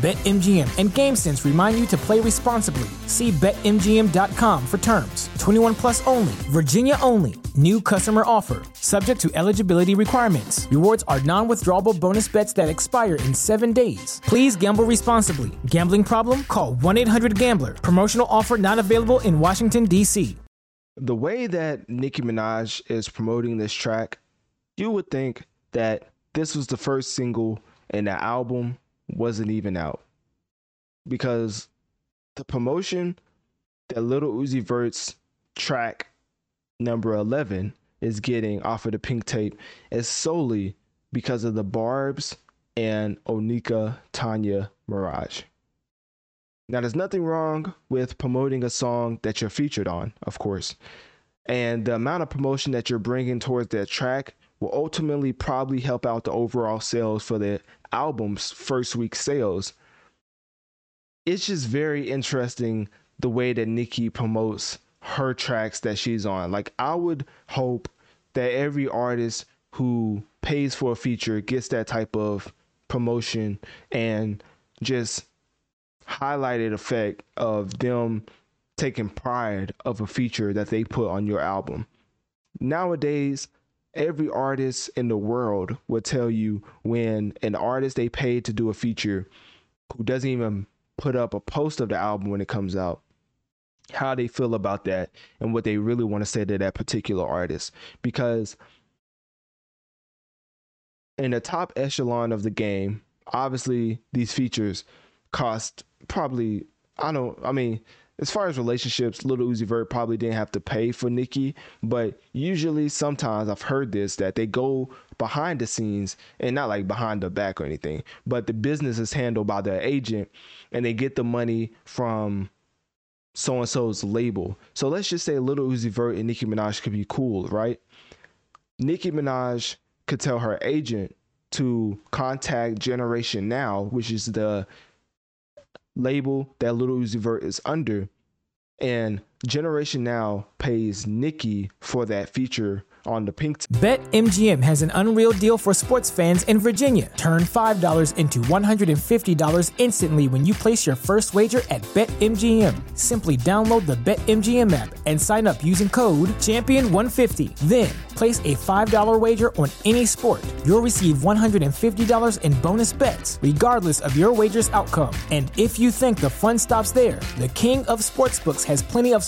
BetMGM and GameSense remind you to play responsibly. See BetMGM.com for terms. 21 plus only, Virginia only. New customer offer, subject to eligibility requirements. Rewards are non withdrawable bonus bets that expire in seven days. Please gamble responsibly. Gambling problem? Call 1 800 Gambler. Promotional offer not available in Washington, D.C. The way that Nicki Minaj is promoting this track, you would think that this was the first single in the album wasn't even out because the promotion that Little Uzi Vert's track number 11 is getting off of the pink tape is solely because of the Barb's and Onika Tanya Maraj. Now, there's nothing wrong with promoting a song that you're featured on, of course. And the amount of promotion that you're bringing towards that track will ultimately probably help out the overall sales for the album's first week sales. It's just very interesting the way that Nicki promotes her tracks that she's on. Like I would hope that every artist who pays for a feature gets that type of promotion and just highlighted effect of them taking pride of a feature that they put on your album. Nowadays, every artist in the world will tell you when an artist they paid to do a feature who doesn't even put up a post of the album when it comes out how they feel about that and what they really want to say to that particular artist because in the top echelon of the game obviously these features cost probably i don't i mean as far as relationships, Little Uzi Vert probably didn't have to pay for Nicki, but usually sometimes I've heard this that they go behind the scenes and not like behind the back or anything, but the business is handled by the agent and they get the money from so and so's label. So let's just say Little Uzi Vert and Nicki Minaj could be cool, right? Nicki Minaj could tell her agent to contact Generation Now, which is the label that Little Uzi Vert is under, and Generation Now pays Nicki for that feature on the pink. T- BetMGM has an unreal deal for sports fans in Virginia. Turn $5 into $150 instantly when you place your first wager at BetMGM. Simply download the BetMGM app and sign up using code Champion150. Then, place a $5 wager on any sport. You'll receive $150 in bonus bets, regardless of your wager's outcome. And if you think the fun stops there, the King of Sportsbooks has plenty of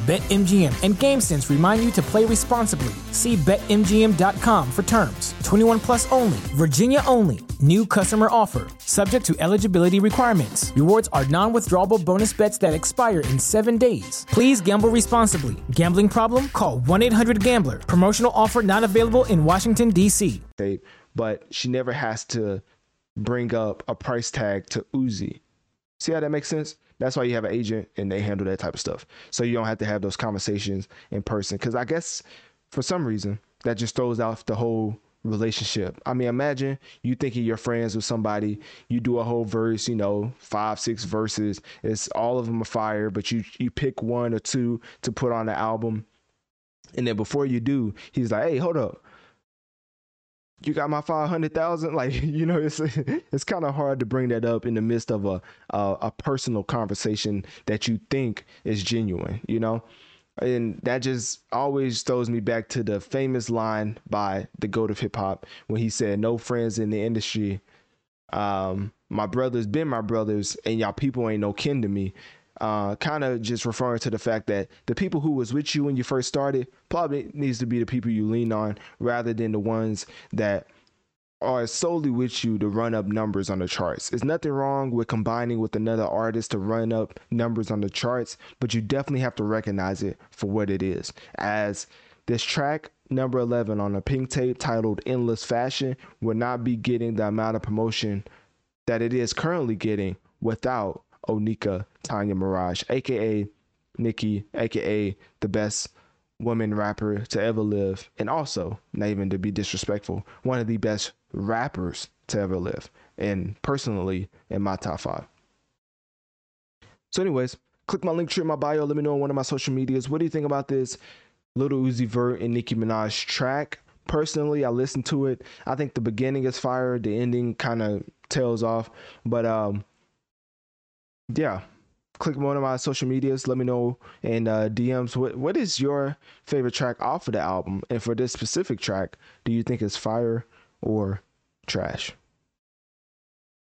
BetMGM and GameSense remind you to play responsibly. See BetMGM.com for terms. 21 plus only, Virginia only. New customer offer, subject to eligibility requirements. Rewards are non withdrawable bonus bets that expire in seven days. Please gamble responsibly. Gambling problem? Call 1 800 Gambler. Promotional offer not available in Washington, D.C. But she never has to bring up a price tag to Uzi. See how that makes sense? That's why you have an agent and they handle that type of stuff. So you don't have to have those conversations in person. Because I guess for some reason that just throws off the whole relationship. I mean, imagine you thinking you're friends with somebody, you do a whole verse, you know, five, six verses. It's all of them are fire, but you you pick one or two to put on the album. And then before you do, he's like, "Hey, hold up you got my 500,000 like you know it's it's kind of hard to bring that up in the midst of a, a, a personal conversation that you think is genuine you know? And that just always throws me back to the famous line by the goat of hip hop when he said no friends in the industry. Um my brothers been my brothers and y'all people ain't no kin to me uh, kind of just referring to the fact that the people who was with you when you first started probably needs to be the people you lean on rather than the ones that are solely with you to run up numbers on the charts. There's nothing wrong with combining with another artist to run up numbers on the charts, but you definitely have to recognize it for what it is. As this track number 11 on a pink tape titled Endless Fashion will not be getting the amount of promotion that it is currently getting without Onika Tanya Maraj, aka Nicki, aka the best woman rapper to ever live, and also, not even to be disrespectful, one of the best rappers to ever live, and personally in my top five. So, anyways, click my link tree in my bio. Let me know on one of my social medias. What do you think about this Little Uzi Vert and Nicki Minaj track? Personally, I listened to it. I think the beginning is fire. The ending kind of tails off, but um, yeah, click one of my social medias. Let me know in uh, DMs what what is your favorite track off of the album, and for this specific track, do you think it's fire or trash?